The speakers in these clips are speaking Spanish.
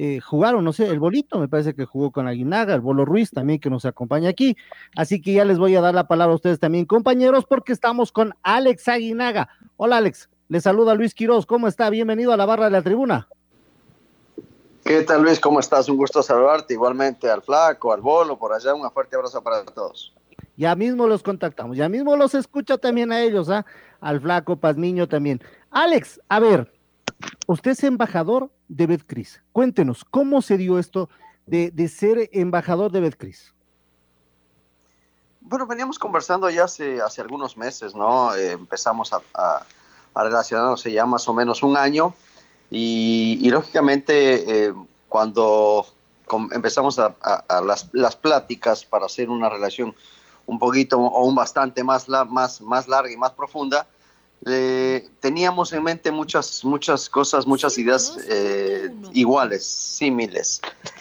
eh, jugaron, no sé, el bolito me parece que jugó con Aguinaga, el Bolo Ruiz también que nos acompaña aquí. Así que ya les voy a dar la palabra a ustedes también, compañeros, porque estamos con Alex Aguinaga. Hola Alex, le saluda Luis Quiroz, ¿cómo está? Bienvenido a la barra de la tribuna. ¿Qué tal Luis? ¿Cómo estás? Un gusto saludarte, igualmente al flaco, al bolo, por allá, un fuerte abrazo para todos. Ya mismo los contactamos, ya mismo los escucha también a ellos, ¿ah? al flaco Pazmiño también. Alex, a ver, usted es embajador de Betcris. Cuéntenos, ¿cómo se dio esto de, ser embajador de Betcris? Bueno, veníamos conversando ya hace, hace algunos meses, ¿no? Eh, empezamos a, a, relacionarnos ya más o menos un año y, lógicamente eh, cuando empezamos a, las, las, pláticas para hacer una relación un poquito o un bastante más, más, más larga y más profunda, eh, teníamos en mente muchas, muchas cosas, muchas ideas eh, iguales, símiles.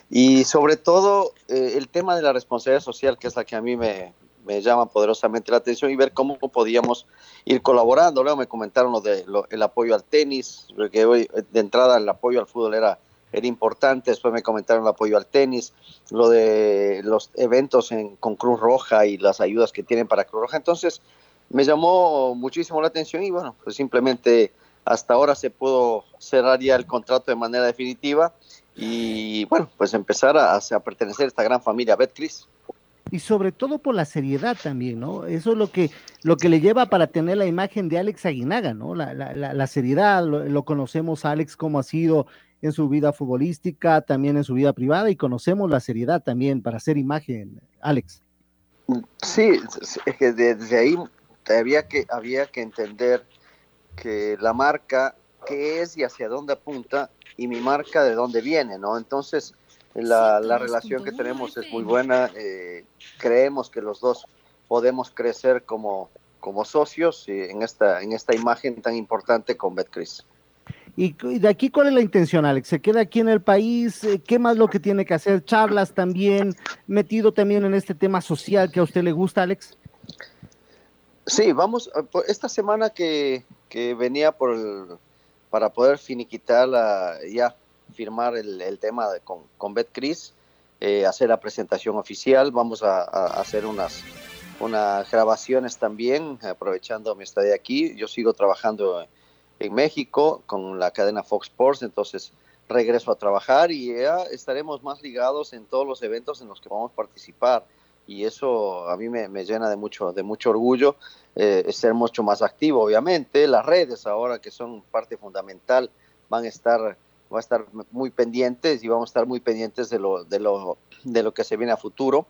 Y sobre todo eh, el tema de la responsabilidad social, que es la que a mí me, me, llama poderosamente la atención, y ver cómo podíamos ir colaborando. Luego me comentaron lo de el apoyo al tenis, porque hoy de entrada el apoyo al fútbol era, era importante, después me comentaron el apoyo al tenis, lo de los eventos en, con Cruz Roja y las ayudas que tienen para Cruz Roja. Entonces, me llamó muchísimo la atención y bueno, pues simplemente hasta ahora se pudo cerrar ya el contrato de manera definitiva y bueno, pues empezar a, a pertenecer a esta gran familia Betcris. Y sobre todo por la seriedad también, ¿no? Eso es lo que, lo que le lleva para tener la imagen de Alex Aguinaga, ¿no? La, la, la, seriedad, lo, lo, conocemos a Alex como ha sido en su vida futbolística, también en su vida privada, y conocemos la seriedad también para hacer imagen, Alex. Sí, es que desde ahí había que, había que entender que la marca qué es y hacia dónde apunta y mi marca de dónde viene, ¿no? Entonces, la, la relación que tenemos es muy buena, eh, creemos que los dos podemos crecer como, como socios en, esta, en esta imagen tan importante con Betcris. ¿Y de aquí cuál es la intención, Alex? ¿Se queda aquí en el país? Eh, ¿Qué más lo que tiene que hacer? ¿Charlas también? ¿Metido también en este tema social que a usted le gusta, Alex? Sí, vamos, eh, esta semana que, venía por para poder finiquitar, la, ya firmar el, tema de, con, con Betcris, eh, hacer la presentación oficial, vamos a, hacer unas, unas grabaciones también, aprovechando mi estadía aquí. Yo sigo trabajando en México con la cadena Fox Sports, entonces regreso a trabajar y ya estaremos más ligados en todos los eventos en los que vamos a participar y eso a mí me, llena de mucho, de mucho orgullo eh, ser mucho más activo, obviamente. Las redes ahora que son parte fundamental van a estar, van a estar muy pendientes y vamos a estar muy pendientes de lo, de lo, de lo que se viene a futuro.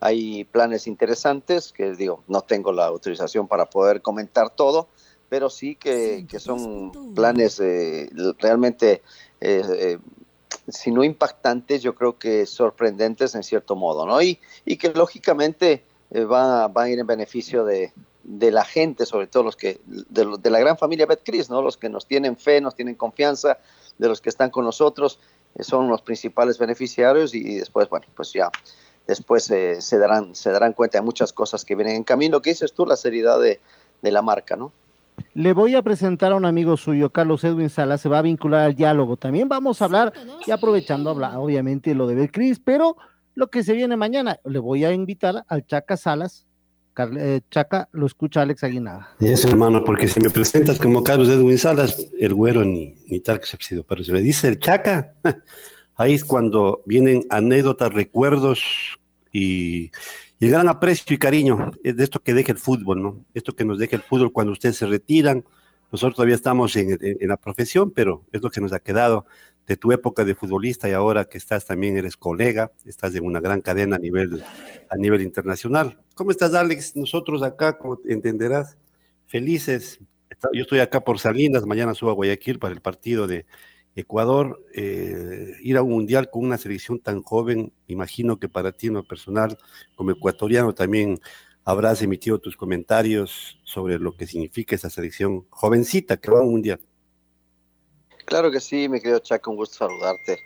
Hay planes interesantes que digo, no tengo la autorización para poder comentar todo, pero sí que, que son planes eh, realmente eh, eh si no impactantes, yo creo que sorprendentes en cierto modo, ¿no? Y, y que lógicamente eh, van, a ir en beneficio de, la gente, sobre todo los que, de, la gran familia Betcris, ¿no? Los que nos tienen fe, nos tienen confianza, de los que están con nosotros, eh, son los principales beneficiarios y, después, bueno, pues ya, después eh, se, darán, se darán cuenta de muchas cosas que vienen en camino. ¿Qué dices tú? La seriedad de, de la marca, ¿no? Le voy a presentar a un amigo suyo, Carlos Edwin Salas, se va a vincular al diálogo. También vamos a hablar, y aprovechando hablar, obviamente, lo de Betcris, pero lo que se viene mañana, le voy a invitar al Chaca Salas. Eh, Chaca, lo escucha Alex Aguinaga. Eso, hermano, porque si me presentas como Carlos Edwin Salas, el güero ni, ni tal que se ha sido, pero si me dice el Chaca, ahí es cuando vienen anécdotas, recuerdos y, y el gran aprecio y cariño de esto que deja el fútbol, ¿no? Esto que nos deja el fútbol cuando ustedes se retiran, Nosotros todavía estamos en, en, la profesión, pero es lo que nos ha quedado de tu época de futbolista y ahora que estás también eres colega, estás en una gran cadena a nivel, a nivel internacional. ¿Cómo estás, Alex? Nosotros acá, como entenderás, felices. Yo estoy acá por Salinas, mañana subo a Guayaquil para el partido de Ecuador. Eh, ir a un mundial con una selección tan joven, imagino que para ti en lo personal, como ecuatoriano, también habrás emitido tus comentarios sobre lo que significa esa selección jovencita que va a un mundial. Claro que sí, mi querido Chaco, un gusto saludarte.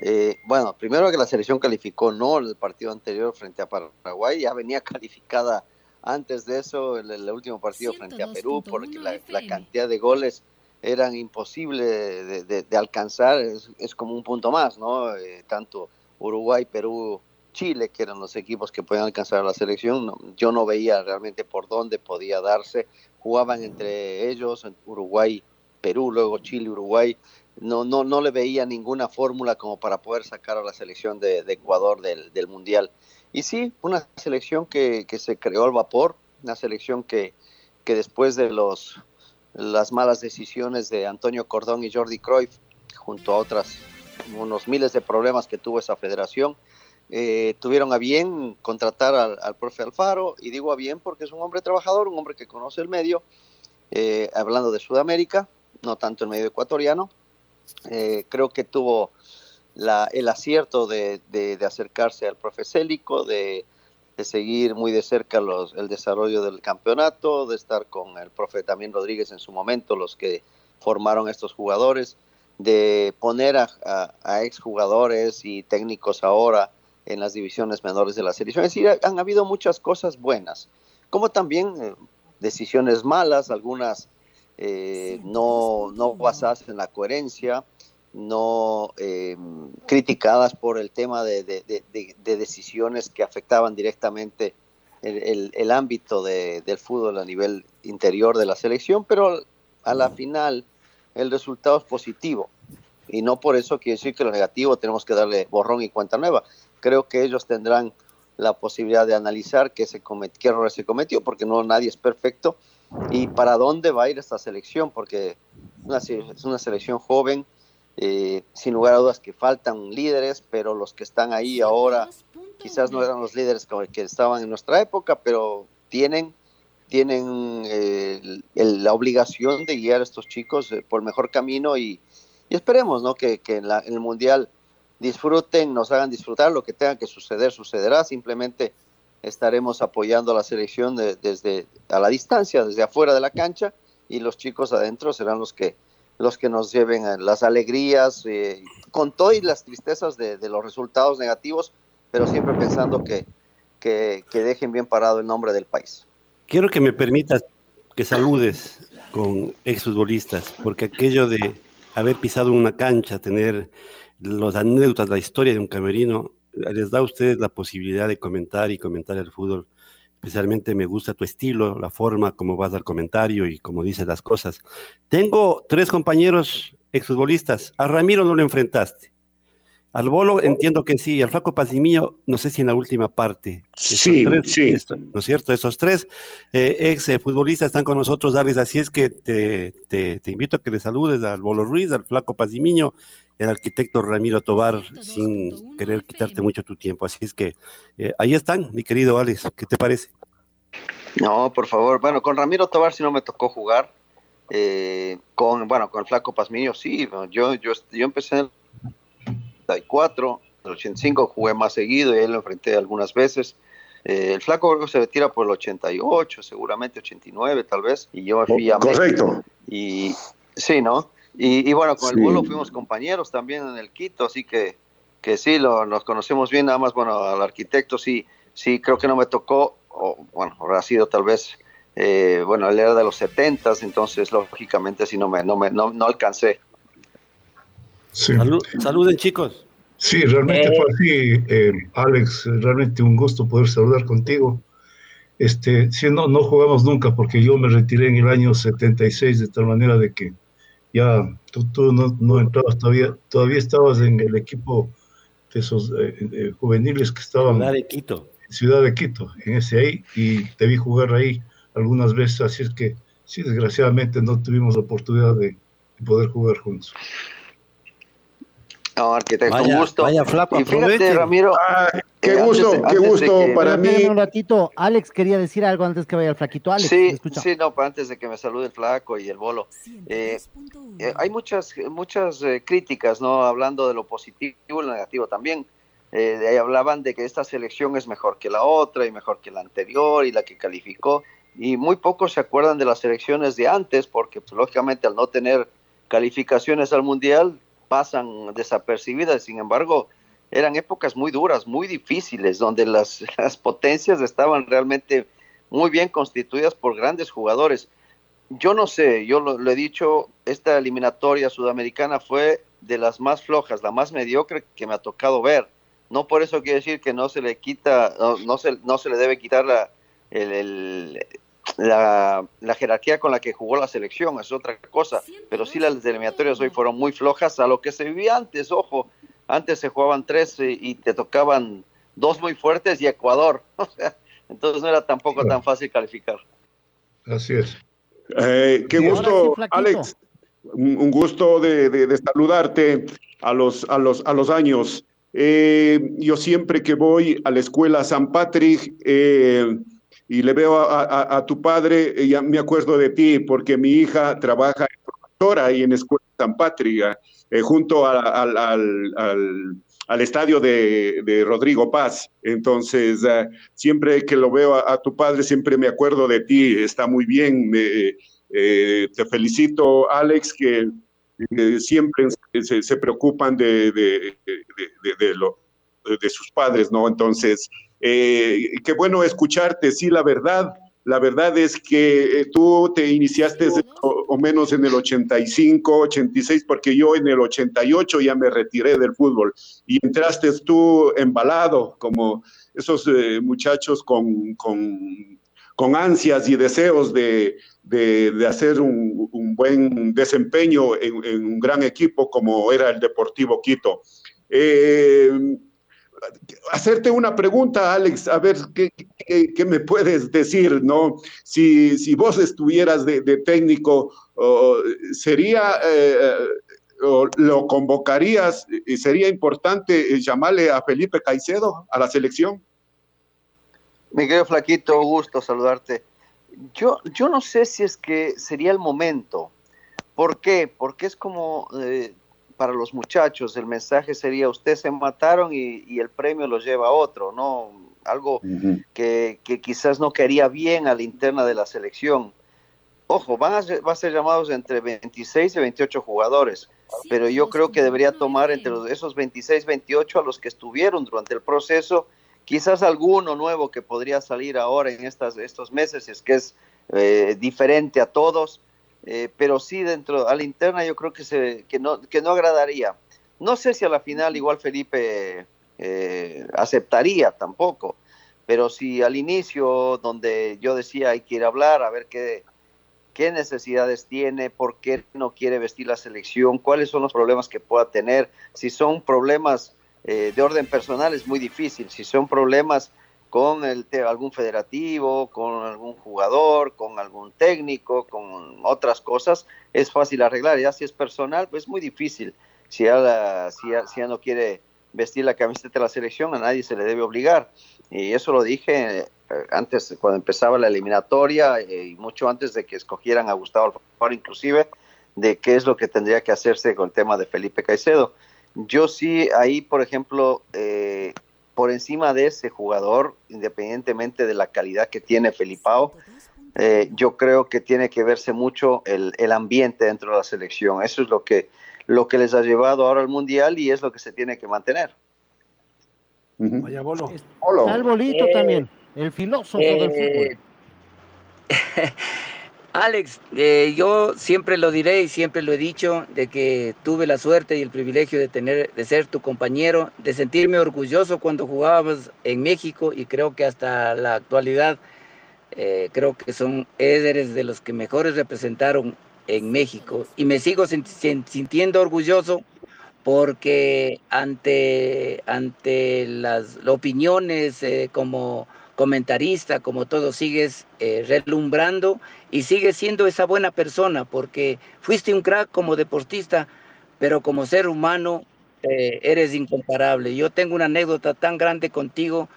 Eh, bueno, primero que la selección calificó no el partido anterior frente a Paraguay, ya venía calificada antes de eso, el, el último partido frente a Perú, porque la, cantidad de goles eran imposibles de, alcanzar, es, como un punto más, ¿no? Eh, tanto Uruguay, Perú, Chile, que eran los equipos que podían alcanzar a la selección, yo no veía realmente por dónde podía darse, jugaban entre ellos, Uruguay, Perú, luego Chile, Uruguay, no, no, no le veía ninguna fórmula como para poder sacar a la selección de, Ecuador del, del, Mundial. Y sí, una selección que, que, se creó al vapor, una selección que, que después de los, las malas decisiones de Antonio Cordón y Jordi Cruyff, junto a otras, unos miles de problemas que tuvo esa federación, eh, tuvieron a bien contratar al, profe Alfaro, y digo a bien porque es un hombre trabajador, un hombre que conoce el medio, eh, hablando de Sudamérica, no tanto el medio ecuatoriano. Eh, creo que tuvo el acierto de, acercarse al profe Célico, de, seguir muy de cerca los, el desarrollo del campeonato, de estar con el profe también Rodríguez en su momento, los que formaron estos jugadores, de poner a, a exjugadores y técnicos ahora en las divisiones menores de la selección. Es decir, han habido muchas cosas buenas, como también eh, decisiones malas, algunas eh, no, no basadas en la coherencia, no em, criticadas por el tema de, decisiones que afectaban directamente el, ámbito del fútbol a nivel interior de la selección, pero a la final el resultado es positivo. Y no por eso quiere decir que lo negativo tenemos que darle borrón y cuenta nueva. Creo que ellos tendrán la posibilidad de analizar qué, se qué error se cometió, porque no nadie es perfecto, y para dónde va a ir esta selección, porque es una selección joven, eh, sin lugar a dudas que faltan líderes, pero los que están ahí ahora quizás no eran los líderes que estaban en nuestra época, pero tienen, tienen eh, la obligación de guiar a estos chicos eh, por el mejor camino y, esperemos ¿no? que, que en, en el Mundial disfruten, nos hagan disfrutar, lo que tenga que suceder, sucederá, simplemente estaremos apoyando a la selección desde a la distancia, desde afuera de la cancha, y los chicos adentro serán los que los que nos lleven las alegrías, eh, con todo y las tristezas de, los resultados negativos, pero siempre pensando que, que, que dejen bien parado el nombre del país. Quiero que me permitas que saludes con exfutbolistas, porque aquello de haber pisado una cancha, tener los anécdotas, la historia de un camerino, les da a ustedes la posibilidad de comentar y comentar el fútbol. Especialmente me gusta tu estilo, la forma como vas al comentario y como dices las cosas. Tengo tres compañeros exfutbolistas. A Ramiro no lo enfrentaste. Al Bolo entiendo que sí, al Flaco Pazimillo, no sé si en la última parte. Sí, sí. ¿No es cierto? Esos tres eh, ex futbolistas están con nosotros, Darles, así es que te, te, te, invito a que le saludes al Bolo Ruiz, al Flaco Pazimiño, el arquitecto Ramiro Tobar, sin querer quitarte mucho tu tiempo. Así es que eh, ahí están, mi querido Alex, ¿qué te parece? No, por favor. Bueno, con Ramiro Tobar sí no me tocó jugar. Eh, con, bueno, con el Flaco Pazmiño sí. Yo, yo, yo empecé en el 84, el 85 jugué más seguido y él lo enfrenté algunas veces. Eh, el Flaco se retira por el 88, seguramente 89 tal vez, y yo fui a Correcto. Y sí, ¿no? Y, bueno, con el Bolo fuimos compañeros también en el Quito, así que, que sí, lo, nos conocemos bien, nada más, bueno, al arquitecto sí, sí, creo que no me tocó, o bueno, habrá sido tal vez, eh, bueno, él era de los 70 entonces lógicamente sí no me, no me, no, alcancé. Saluden chicos. Sí, realmente fue así, eh, Alex, realmente un gusto poder saludar contigo. Este, si no, no jugamos nunca porque yo me retiré en el año 76 de tal manera de que ya tú, tú no, no, entrabas todavía, todavía estabas en el equipo de esos eh, eh, juveniles que estaban Ciudad de Quito. Ciudad de Quito, en ese ahí, y te vi jugar ahí algunas veces, así es que sí, desgraciadamente no tuvimos la oportunidad de, de poder jugar juntos. No, arquitecto, Vaya- un gusto. vaya flaco, y fíjate. Ramiro. qué eh, gusto, antes qué antes de gusto que- para mí. Un ratito, Alex quería decir algo antes que vaya el flaquito. Alex, le Sí, sí, no, pero antes de que me salude el flaco y el bolo. eh, eh, hay muchas, muchas eh, críticas, ¿no? Hablando de lo positivo y lo negativo también. Eh, de ahí hablaban de que esta selección es mejor que la otra y mejor que la anterior y la que calificó. Y muy pocos se acuerdan de las selecciones de antes porque, pues, lógicamente, al no tener calificaciones al Mundial, pasan desapercibidas. Sin embargo, eran épocas muy duras, muy difíciles, donde las, las potencias estaban realmente muy bien constituidas por grandes jugadores. Yo no sé, yo lo, he dicho, esta eliminatoria sudamericana fue de las más flojas, la más mediocre que me ha tocado ver. No por eso quiere decir que no se le quita, no, no se, no se le debe quitar la, el- la, la jerarquía con la que jugó la selección, es otra cosa. Pero sí las eliminatorias hoy fueron muy flojas a lo que se vivía antes, ojo. Antes se jugaban tres y te tocaban dos muy fuertes y Ecuador. O sea, entonces no era tampoco tan fácil calificar. Así es. Eh, qué gusto. Alex. Un, un gusto de, de- de saludarte a los, a los, a los años. Eh, yo siempre que voy a la escuela San Patrick eh, y le veo a, a- a tu padre, eh, ya me acuerdo de ti porque mi hija trabaja de profesora ahí en la escuela San Patrick, eh, junto a- al, al- al- al estadio de, de Rodrigo Paz. Entonces, eh, siempre que lo veo a, tu padre, siempre me acuerdo de ti. Está muy bien. eh, te felicito, Alex, que eh, siempre se, se preocupan de, de, de- de- lo- de sus padres, ¿no? Entonces, eh, qué bueno escucharte. Sí, la verdad, la verdad es que eh, tú te iniciaste o, o menos en el 85, 86, porque yo en el 88 ya me retiré del fútbol y entraste tú embalado, como esos eh, muchachos con, con, con ansias y deseos de, de, de hacer un, un buen desempeño en, en un gran equipo como era el Deportivo Quito. Eh, hacerte una pregunta, Alex, a ver qué, me puedes decir, ¿no? Si, si vos estuvieras de, técnico, ¿sería, eh, o lo convocarías, y sería importante eh, llamarle a Felipe Caicedo a la selección? Mi querido Flaquito, gusto saludarte. Yo, yo no sé si es que sería el momento. ¿Por qué? Porque es como eh, para los muchachos, el mensaje sería, ustedes se mataron y, y el premio lo lleva otro, ¿no? Algo que, que quizás no quería bien a la interna de la selección. Ojo, van a ser, va a ser llamados entre 26 y 28 jugadores, pero yo creo que debería tomar entre los- esos 26, 28 a los que estuvieron durante el proceso, quizás alguno nuevo que podría salir ahora en estas, estos meses, si es que es eh, diferente a todos, eh, pero sí dentro, a la interna yo creo que, se, que, no, que no agradaría. No sé si a la final igual Felipe eh, aceptaría tampoco, pero si al inicio donde yo decía hay que ir a hablar, a ver qué, qué necesidades tiene, por qué no quiere vestir la selección, cuáles son los problemas que pueda tener, si son problemas eh, de orden personal es muy difícil, si son problemas con el, algún federativo, con algún jugador, con algún técnico, con otras cosas, es fácil arreglar, ya si es personal, pues es muy difícil, si ya, la- si ya- si ya no quiere vestir la camiseta de la selección, a nadie se le debe obligar, y eso lo dije eh, antes, cuando empezaba la eliminatoria eh, y mucho antes de que escogieran a Gustavo Alfaro, inclusive, de qué es lo que tendría que hacerse con el tema de Felipe Caicedo. Yo sí, ahí, por ejemplo, eh, por encima de ese jugador, independientemente de la calidad que tiene Felipao, eh, yo creo que tiene que verse mucho el, el ambiente dentro de la selección. Eso es lo que, lo que les ha llevado ahora al Mundial y es lo que se tiene que mantener. Vaya bolo. Bolo. Está el bolito Eh, también, el filósofo del eh, fútbol. Alex, eh, yo siempre lo diré y siempre lo he dicho de que tuve la suerte y el privilegio de tener, de ser tu compañero, de sentirme orgulloso cuando jugábamos en México y creo que hasta la actualidad eh, creo que son eres de los que mejores representaron en México. Y me sigo sin- sin- sintiendo orgulloso porque ante, ante las opiniones eh, como, comentarista, como todo, sigues eh, relumbrando y sigues siendo esa buena persona, porque fuiste un crack como deportista, pero como ser humano eh, eres incomparable. Yo tengo una anécdota tan grande contigo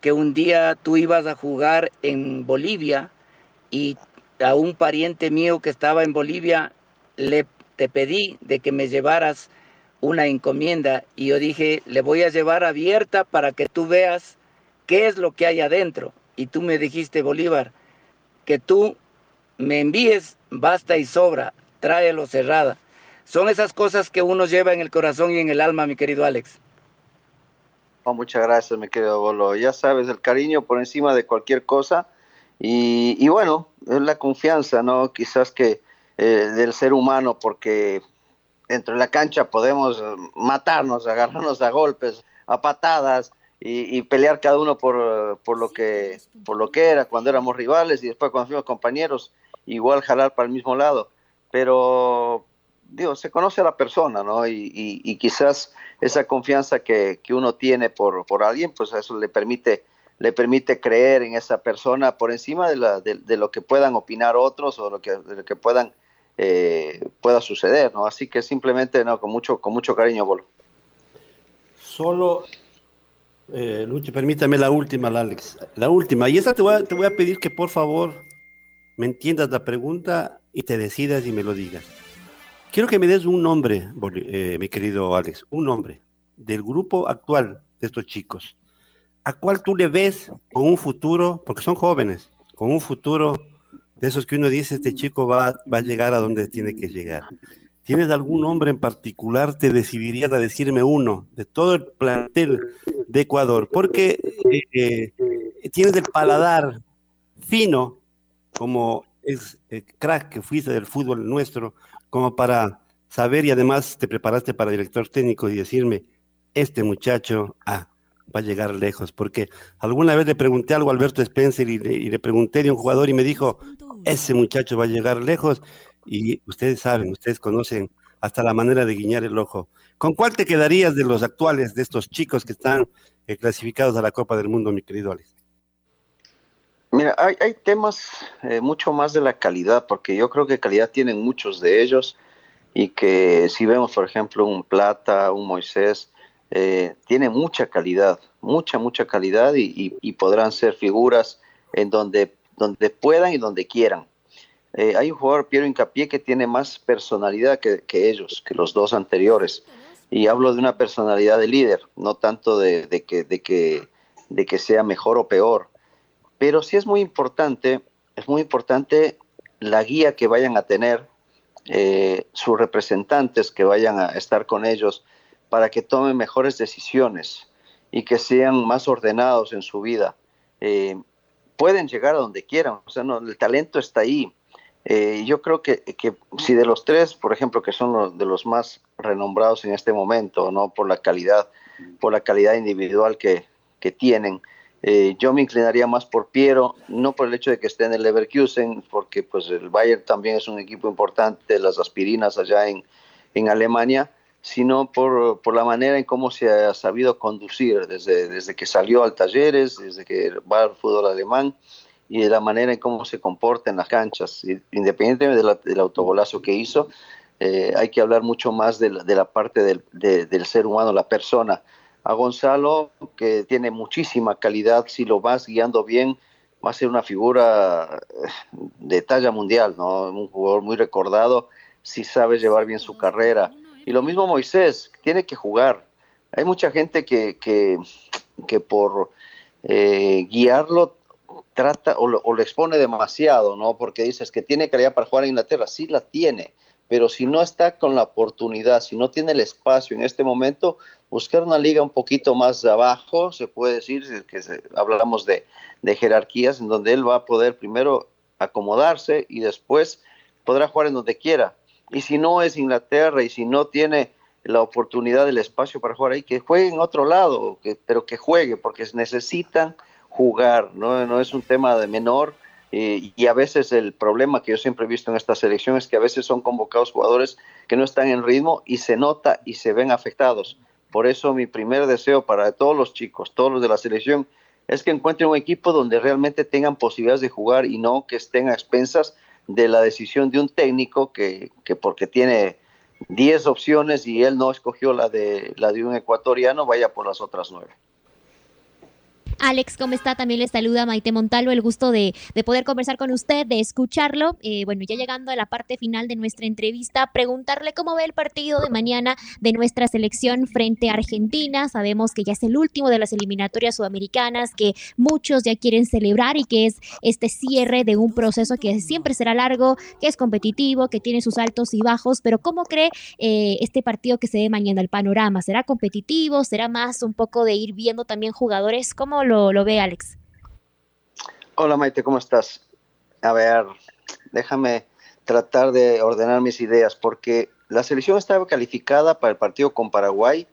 que un día tú ibas a jugar en Bolivia y a un pariente mío que estaba en Bolivia le te pedí de que me llevaras una encomienda y yo dije, le voy a llevar abierta para que tú veas qué es lo que hay adentro. Y tú me dijiste, Bolívar, que tú me envíes, basta y sobra, tráelo cerrada. Son esas cosas que uno lleva en el corazón y en el alma, mi querido Alex. Oh, muchas gracias, mi querido Bolo. Ya sabes, el cariño por encima de cualquier cosa. Y, bueno, es la confianza, ¿no? Quizás que eh, del ser humano, porque dentro de la cancha podemos matarnos, agarrarnos a golpes, a patadas y, pelear cada uno por, por, lo que, por lo que era cuando éramos rivales y después cuando fuimos compañeros, igual jalar para el mismo lado. Pero, digo, se conoce a la persona, ¿no? Y, quizás esa confianza que, que uno tiene por, por, alguien, pues eso le permite, le permite creer en esa persona por encima de, la, de, lo que puedan opinar otros o lo que, de lo que puedan eh, pueda suceder, ¿no? Así que simplemente, no, con mucho, con mucho cariño, Bolo. Solo, eh, Lucho, permítame la última, Alex. La última. Y esa te voy, a, te voy a pedir que por favor me entiendas la pregunta y te decidas y me lo digas. Quiero que me des un nombre, eh, mi querido Alex, un nombre del grupo actual de estos chicos. ¿A cuál tú le ves con un futuro, porque son jóvenes, con un futuro de esos que uno dice, este chico va, va a llegar a donde tiene que llegar. ¿Tienes algún nombre en particular? Te decidirías a decirme uno de todo el plantel de Ecuador, porque eh, tienes el paladar fino, como es el crack que fuiste del fútbol nuestro, como para saber y además te preparaste para director técnico y decirme, este muchacho, ah, va a llegar lejos, porque alguna vez le pregunté algo a Alberto Spencer y le, pregunté de un jugador y me dijo, ese muchacho va a llegar lejos y ustedes saben, ustedes conocen hasta la manera de guiñar el ojo. ¿Con cuál te quedarías de los actuales, de estos chicos que están eh, clasificados a la Copa del Mundo, mi querido Alex? Mira, hay, temas eh, mucho más de la calidad, porque yo creo que calidad tienen muchos de ellos y que si vemos, por ejemplo, un Plata, un Moisés, eh, tiene mucha calidad, mucha, mucha calidad y, podrán ser figuras en donde, donde puedan y donde quieran. Eh, hay un jugador, Piero Incapié, que tiene más personalidad que, ellos, que los dos anteriores. Y hablo de una personalidad de líder, no tanto de, que, de, que, de que sea mejor o peor. Pero sí es muy importante, es muy importante la guía que vayan a tener eh, sus representantes que vayan a estar con ellos para que tomen mejores decisiones y que sean más ordenados en su vida. Eh, pueden llegar a donde quieran, o sea, no, el talento está ahí. Eh, yo creo que, que, si de los tres, por ejemplo, que son los, de los más renombrados en este momento, no por la calidad, por la calidad individual que, que tienen, eh, yo me inclinaría más por Piero, no por el hecho de que esté en el Leverkusen, porque pues el Bayern también es un equipo importante, las aspirinas allá en, en Alemania, sino por, por, la manera en cómo se ha sabido conducir desde, desde que salió al talleres, desde que va al fútbol alemán y de la manera en cómo se comporta en las canchas. Independientemente del autogolazo que hizo, eh, hay que hablar mucho más de la, de la parte del, del, ser humano, la persona. A Gonzalo, que tiene muchísima calidad, si lo vas guiando bien, va a ser una figura eh, de talla mundial, ¿no? un jugador muy recordado, si sabe llevar bien su carrera y lo mismo Moisés, tiene que jugar. Hay mucha gente que, que, que por eh, guiarlo trata o lo, expone demasiado, ¿no? Porque dices que tiene calidad para jugar en Inglaterra, sí la tiene, pero si no está con la oportunidad, si no tiene el espacio en este momento, buscar una liga un poquito más abajo, se puede decir, que hablamos de, de jerarquías, en donde él va a poder primero acomodarse y después podrá jugar en donde quiera. Y si no es Inglaterra y si no tiene la oportunidad del espacio para jugar ahí, que juegue en otro lado, que, pero que juegue, porque necesitan jugar, no, no es un tema de menor. Eh, y a veces el problema que yo siempre he visto en esta selección es que a veces son convocados jugadores que no están en ritmo y se nota y se ven afectados. Por eso mi primer deseo para todos los chicos, todos los de la selección, es que encuentren un equipo donde realmente tengan posibilidades de jugar y no que estén a expensas de la decisión de un técnico que, que porque tiene 10 opciones y él no escogió la de, la de un ecuatoriano, vaya por las otras nueve. Alex, ¿cómo está? También le saluda Maite Montalvo, el gusto de, poder conversar con usted, de escucharlo. Eh, bueno, ya llegando a la parte final de nuestra entrevista, preguntarle cómo ve el partido de mañana de nuestra selección frente a Argentina. Sabemos que ya es el último de las eliminatorias sudamericanas, que muchos ya quieren celebrar y que es este cierre de un proceso que siempre será largo, que es competitivo, que tiene sus altos y bajos, pero ¿cómo cree eh, este partido que se ve mañana, el panorama? ¿Será competitivo? ¿Será más un poco de ir viendo también jugadores? ¿Cómo lo, ve Alex? Hola Maite, ¿cómo estás? A ver, déjame tratar de ordenar mis ideas, porque la selección estaba calificada para el partido con Paraguay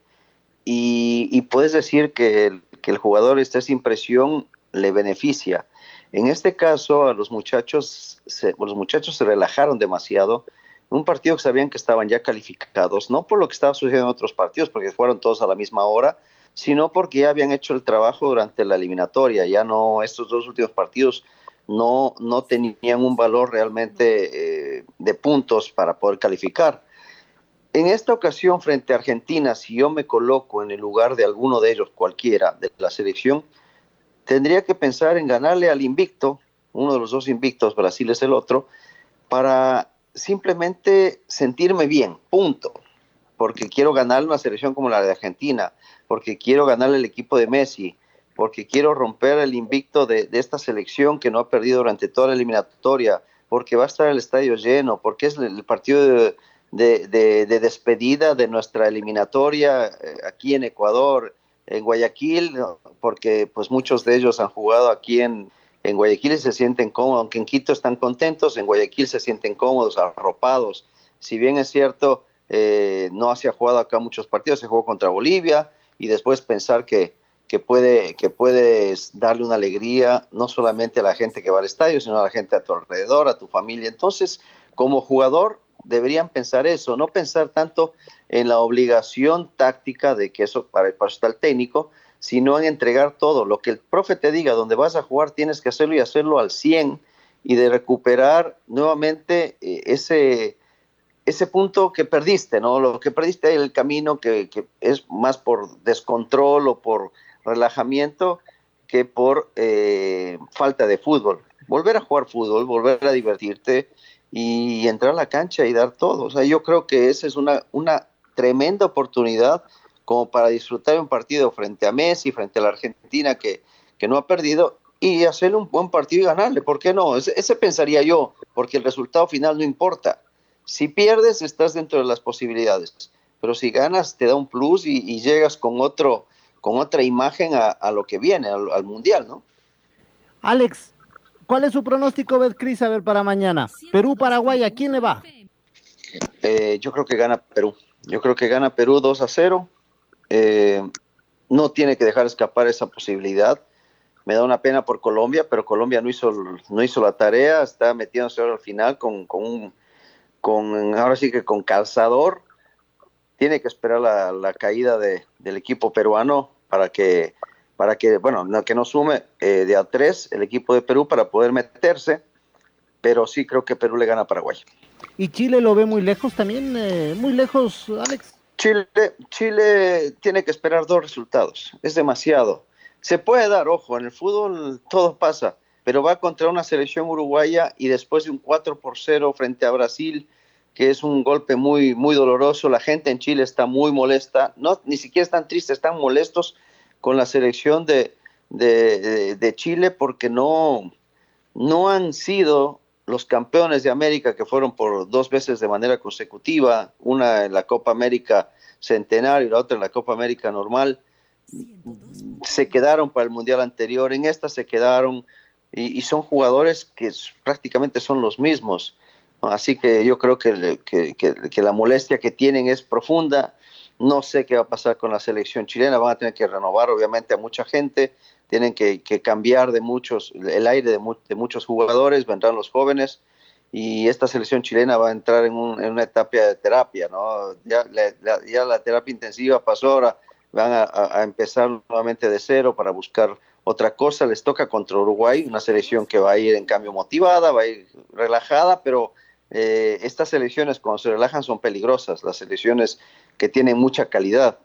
y, puedes decir que el, que el jugador esté sin presión le beneficia. En este caso, a los muchachos, se, los muchachos se relajaron demasiado. Un partido que sabían que estaban ya calificados, no por lo que estaba sucediendo en otros partidos, porque fueron todos a la misma hora, sino porque ya habían hecho el trabajo durante la eliminatoria, ya no, estos dos últimos partidos no, no tenían un valor realmente eh, de puntos para poder calificar. En esta ocasión, frente a Argentina, si yo me coloco en el lugar de alguno de ellos, cualquiera de la selección, tendría que pensar en ganarle al invicto, uno de los dos invictos, Brasil es el otro, para simplemente sentirme bien, punto. Porque quiero ganarle una selección como la de Argentina, porque quiero ganarle el equipo de Messi, porque quiero romper el invicto de, esta selección que no ha perdido durante toda la eliminatoria, porque va a estar el estadio lleno, porque es el, partido de, despedida de nuestra eliminatoria eh, aquí en Ecuador, en Guayaquil, porque pues muchos de ellos han jugado aquí en, en Guayaquil y se sienten cómodos, aunque en Quito están contentos, en Guayaquil se sienten cómodos, arropados. Si bien es cierto, eh, no se ha jugado acá muchos partidos, se jugó contra Bolivia, y después pensar que, que, puede, que puedes darle una alegría no solamente a la gente que va al estadio, sino a la gente a tu alrededor, a tu familia. Entonces, como jugador, deberían pensar eso, no pensar tanto en la obligación táctica de que eso para, el el técnico, sino en entregar todo. Lo que el profe te diga, donde vas a jugar, tienes que hacerlo y hacerlo al 100 y de recuperar nuevamente eh, ese, ese punto que perdiste, ¿no? Lo que perdiste el camino que, es más por descontrol o por relajamiento que por eh, falta de fútbol. Volver a jugar fútbol, volver a divertirte y entrar a la cancha y dar todo. O sea, yo creo que esa es una, tremenda oportunidad como para disfrutar un partido frente a Messi, frente a la Argentina que, que no ha perdido y hacerle un buen partido y ganarle. ¿Por qué no? ese pensaría yo, porque el resultado final no importa si pierdes, estás dentro de las posibilidades, pero si ganas, te da un plus y, llegas con, otro, con otra imagen a, lo que viene, al, Mundial, ¿no? Alex, ¿cuál es su pronóstico, Betcris, a ver, para mañana? Perú-Paraguay, ¿a quién le va? Eh, yo creo que gana Perú. Yo creo que gana Perú 2 a 0. Eh, no tiene que dejar escapar esa posibilidad. Me da una pena por Colombia, pero Colombia no hizo, no hizo la tarea, está metiéndose ahora al final con, con un con ahora sí que con calzador, tiene que esperar la, caída de, del equipo peruano para que, para que bueno, que no sume eh, de a tres el equipo de Perú para poder meterse, pero sí creo que Perú le gana a Paraguay. ¿Y Chile lo ve muy lejos también? Eh, muy lejos, Alex. Chile, Chile tiene que esperar dos resultados, es demasiado. Se puede dar, ojo, en el fútbol todo pasa, pero va contra una selección uruguaya y después de un 4 por 0 frente a Brasil, que es un golpe muy, muy doloroso. La gente en Chile está muy molesta, no, ni siquiera están tristes, están molestos con la selección de, de, Chile porque no, no han sido los campeones de América que fueron por dos veces de manera consecutiva, una en la Copa América Centenario y la otra en la Copa América normal, se quedaron para el Mundial anterior, en esta se quedaron y, son jugadores que prácticamente son los mismos. Así que yo creo que, que, la molestia que tienen es profunda. No sé qué va a pasar con la selección chilena. Van a tener que renovar, obviamente, a mucha gente. Tienen que, cambiar de muchos, el aire de, muchos jugadores. Vendrán los jóvenes. Y esta selección chilena va a entrar en, en una etapa de terapia. ¿no? Ya, la, ya la terapia intensiva pasó ahora. Van a, a empezar nuevamente de cero para buscar Otra cosa les toca contra Uruguay, una selección que va a ir en cambio motivada, va a ir relajada, pero eh, estas selecciones cuando se relajan son peligrosas, las selecciones que tienen mucha calidad.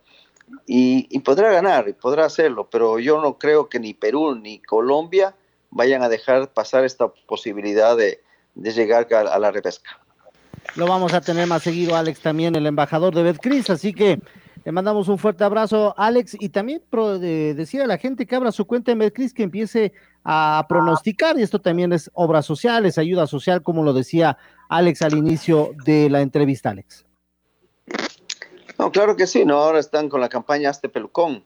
Y, podrá ganar, y podrá hacerlo, pero yo no creo que ni Perú ni Colombia vayan a dejar pasar esta posibilidad de, llegar a, la repesca. Lo vamos a tener más seguido, Alex, también el embajador de Betcris, así que le mandamos un fuerte abrazo, Alex, y también decir a la gente que abra su cuenta en Betcris, que empiece a pronosticar, y esto también es obra social, es ayuda social, como lo decía Alex al inicio de la entrevista, Alex. No, claro que sí, no, ahora están con la campaña Hazte Pelucón,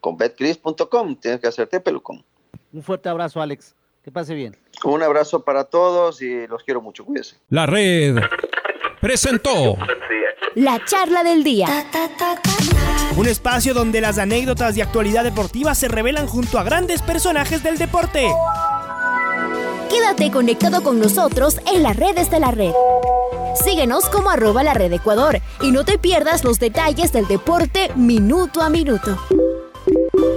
con betcris.com, tienes que hacerte pelucón. Un fuerte abrazo, Alex, que pase bien. Un abrazo para todos y los quiero mucho, cuídense. La red presentó la charla del día. Un espacio donde las anécdotas de actualidad deportiva se revelan junto a grandes personajes del deporte. Quédate conectado con nosotros en las redes de la red. Síguenos como arroba la red Ecuador y no te pierdas los detalles del deporte minuto a minuto.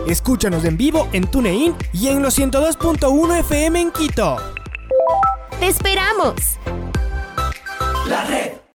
Escúchanos en vivo en TuneIn y en los 102.1 FM en Quito. ¡Te esperamos! La red.